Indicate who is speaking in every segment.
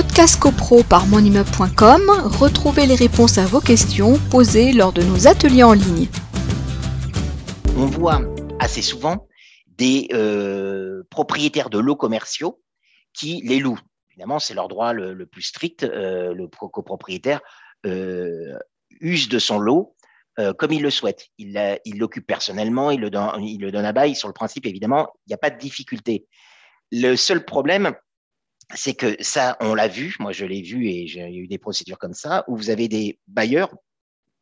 Speaker 1: podcast copro par monimmeuble.com, retrouvez les réponses à vos questions posées lors de nos ateliers en ligne.
Speaker 2: On voit assez souvent des euh, propriétaires de lots commerciaux qui les louent. Évidemment, c'est leur droit le, plus strict. Euh, le copropriétaire euh, use de son lot comme il le souhaite. Il l'occupe personnellement, il le, donne, il le donne à bail. Sur le principe, évidemment, il n'y a pas de difficulté. Le seul problème, c'est que ça, on l'a vu, moi je l'ai vu et j'ai eu des procédures comme ça, où vous avez des bailleurs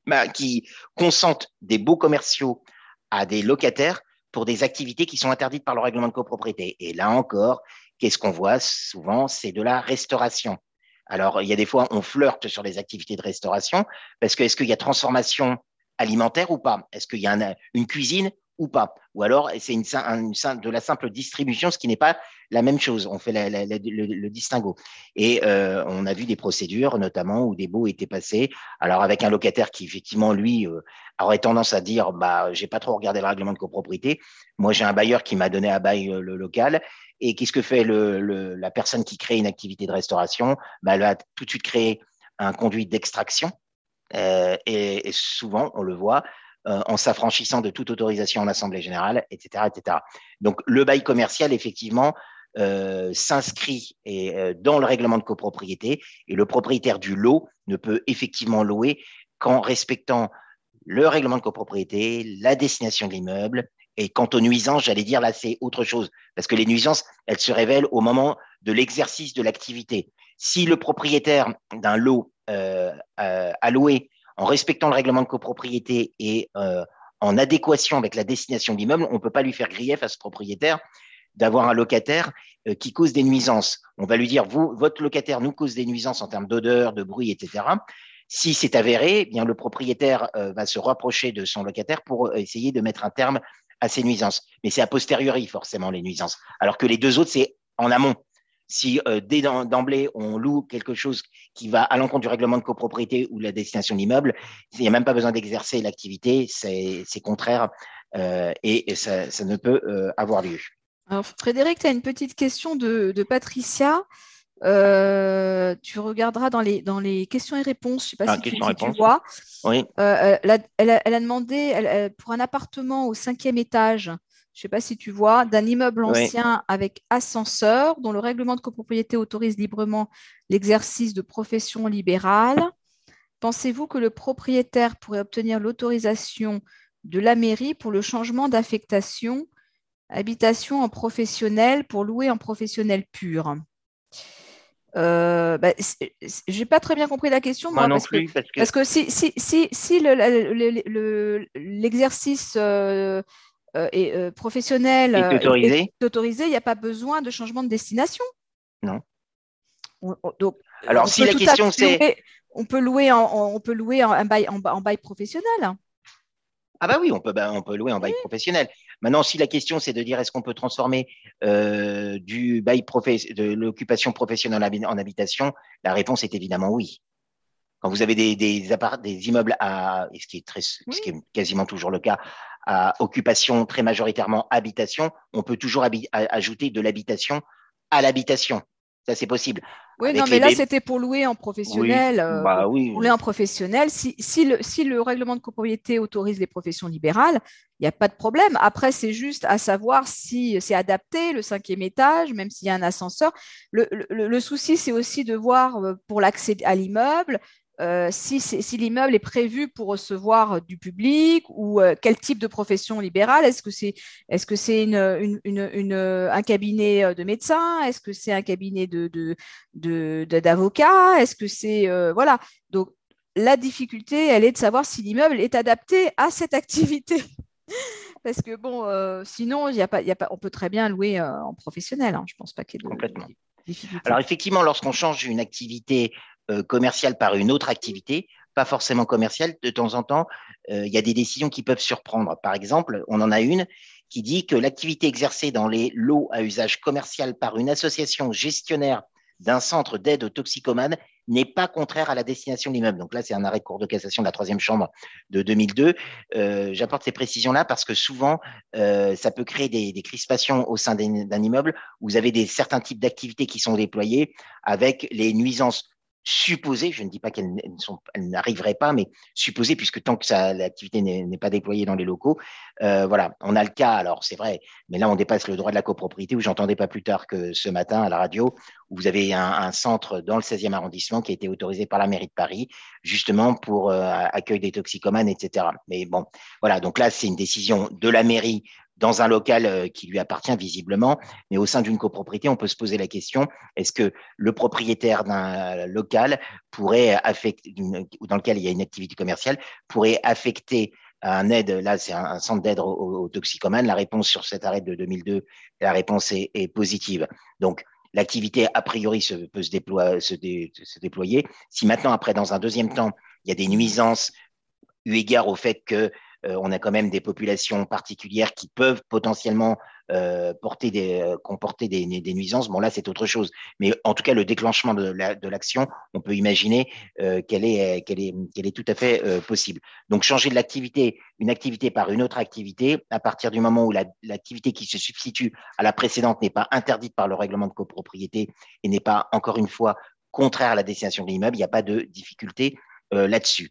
Speaker 2: bah, qui consentent des beaux commerciaux à des locataires pour des activités qui sont interdites par le règlement de copropriété. Et là encore, qu'est-ce qu'on voit souvent? C'est de la restauration. Alors, il y a des fois, on flirte sur les activités de restauration, parce que est-ce qu'il y a transformation alimentaire ou pas? Est-ce qu'il y a une cuisine ou pas. Ou alors, c'est une, de la simple distribution, ce qui n'est pas la même chose. On fait le, distinguo. Et euh, on a vu des procédures, notamment où des baux étaient passés. Alors, avec un locataire qui, effectivement, lui, euh, aurait tendance à dire bah, j'ai pas trop regardé le règlement de copropriété. Moi, j'ai un bailleur qui m'a donné à bail euh, le local. Et qu'est-ce que fait la personne qui crée une activité de restauration? Bah, Elle va tout de suite créer un conduit d'extraction. et, souvent, on le voit, euh, en s'affranchissant de toute autorisation en assemblée générale, etc., etc. Donc le bail commercial, effectivement, euh, s'inscrit euh, dans le règlement de copropriété et le propriétaire du lot ne peut effectivement louer qu'en respectant le règlement de copropriété, la destination de l'immeuble. Et quant aux nuisances, j'allais dire là, c'est autre chose, parce que les nuisances, elles se révèlent au moment de l'exercice de l'activité. Si le propriétaire d'un lot a loué en respectant le règlement de copropriété et euh, en adéquation avec la destination de l'immeuble, on ne peut pas lui faire grief à ce propriétaire d'avoir un locataire euh, qui cause des nuisances. On va lui dire, vous, votre locataire nous cause des nuisances en termes d'odeur, de bruit, etc. Si c'est avéré, eh bien le propriétaire euh, va se rapprocher de son locataire pour essayer de mettre un terme à ces nuisances. Mais c'est a posteriori forcément les nuisances. Alors que les deux autres, c'est en amont si euh, dès d'emblée on loue quelque chose qui va à l'encontre du règlement de copropriété ou de la destination de l'immeuble, il n'y a même pas besoin d'exercer l'activité, c'est contraire euh, et, ça, ne peut euh, avoir lieu.
Speaker 1: Alors Frédéric, tu as une petite question de, Patricia. tu regarderas dans les, dans les questions et réponses, je ne sais pas ah, si, tu, vois.
Speaker 2: Oui.
Speaker 1: Elle a, elle, a, demandé pour un appartement au cinquième étage, je ne sais pas si tu vois, d'un immeuble ancien avec ascenseur dont le règlement de copropriété autorise librement l'exercice de profession libérale. Pensez-vous que le propriétaire pourrait obtenir l'autorisation de la mairie pour le changement d'affectation? Habitation en professionnel pour louer en professionnel pur euh, bah, Je n'ai pas très bien compris la question.
Speaker 2: Moi, non
Speaker 1: parce,
Speaker 2: plus,
Speaker 1: que, parce, que, si, si, si, si l'exercice euh, et euh, professionnel
Speaker 2: est euh, autorisé,
Speaker 1: autorisé il n'y a pas besoin de changement de destination.
Speaker 2: Non. donc, Alors, si la question c'est.
Speaker 1: On peut louer, en, on peut louer en, bail, en, bail professionnel.
Speaker 2: Ah bah oui, on peut, bah, on peut louer en bail professionnel. Maintenant, si la question c'est de dire est-ce qu'on peut transformer du bail de l'occupation professionnelle en habitation, la réponse est évidemment oui. Quand vous avez des, des, des immeubles à, ce qui est très, ce qui est quasiment toujours le cas, à occupation très majoritairement habitation, on peut toujours ajouter de l'habitation à l'habitation. Ça, c'est possible.
Speaker 1: Oui, non, mais là, c'était pour louer en professionnel.
Speaker 2: Oui, bah, oui,
Speaker 1: pour louer en professionnel. Si, si, le, si, le, règlement de copropriété autorise les professions libérales, il n'y a pas de problème. Après, c'est juste à savoir si c'est adapté, le cinquième étage, même s'il y a un ascenseur. Le, le, le souci, c'est aussi de voir euh, pour l'accès à l'immeuble, euh, si, l'immeuble est prévu pour recevoir du public ou euh, quel type de profession libérale? Est-ce que c'est est -ce c'est une, un cabinet euh, de médecins? Est-ce que c'est un cabinet d'avocats de, Est-ce que c'est voilà Donc la difficulté, elle est de savoir si l'immeuble est adapté à cette activité. Parce que bon, sinon, y a pas, y a pas, on peut très bien louer en professionnel. Hein. Je pense pas qu'il y ait de,
Speaker 2: Complètement. Alors effectivement, lorsqu'on change une activité euh, commerciale par une autre activité, pas forcément commerciale, de temps en temps, euh, il y a des décisions qui peuvent surprendre. Par exemple, on en a une qui dit que l'activité exercée dans les lots à usage commercial par une association gestionnaire d'un centre d'aide aux toxicomanes n'est pas contraire à la destination de l'immeuble. Donc là, c'est un arrêt de cour de cassation de la troisième chambre de 2002. Euh, j'apporte ces précisions-là parce que souvent, euh, ça peut créer des, crispations au sein d'un immeuble où vous avez des, certains types d'activités qui sont déployées avec les nuisances supposé, je ne dis pas qu'elles n'arriveraient pas, mais supposé, puisque tant que l'activité n'est pas déployée dans les locaux, euh, voilà, on a le cas, alors c'est vrai, mais là on dépasse le droit de la copropriété, où j'entendais pas plus tard que ce matin à la radio, où vous avez un, centre dans le 16e arrondissement qui a été autorisé par la mairie de Paris, justement pour euh, accueil des toxicomanes, etc. Mais bon, voilà, donc là c'est une décision de la mairie dans un local euh, qui lui appartient visiblement, mais au sein d'une copropriété, on peut se poser la question est-ce que le propriétaire d'un local pourrait affecter, dans lequel il y a une activité commerciale, pourrait affecter un aide, là c'est un, centre d'aide aux, toxicomanes. La réponse sur cet arrêt de 2002, la réponse est, positive. Donc l'activité a priori peut se, déployer, se, déployer. Si maintenant, après, dans un deuxième temps, il y a des nuisances eu égard au fait que euh, on a quand même des populations particulières qui peuvent potentiellement euh, porter des, euh, comporter des, nuisances. Bon, là, c'est autre chose. Mais en tout cas, le déclenchement de, l'action, on peut imaginer qu'elle est tout à fait possible. Donc, changer de l'activité, une activité par une autre activité, à partir du moment où l'activité qui se substitue à la précédente n'est pas interdite par le règlement de copropriété et n'est pas, encore une fois, contraire à la destination de l'immeuble, il n'y a pas de difficulté là-dessus.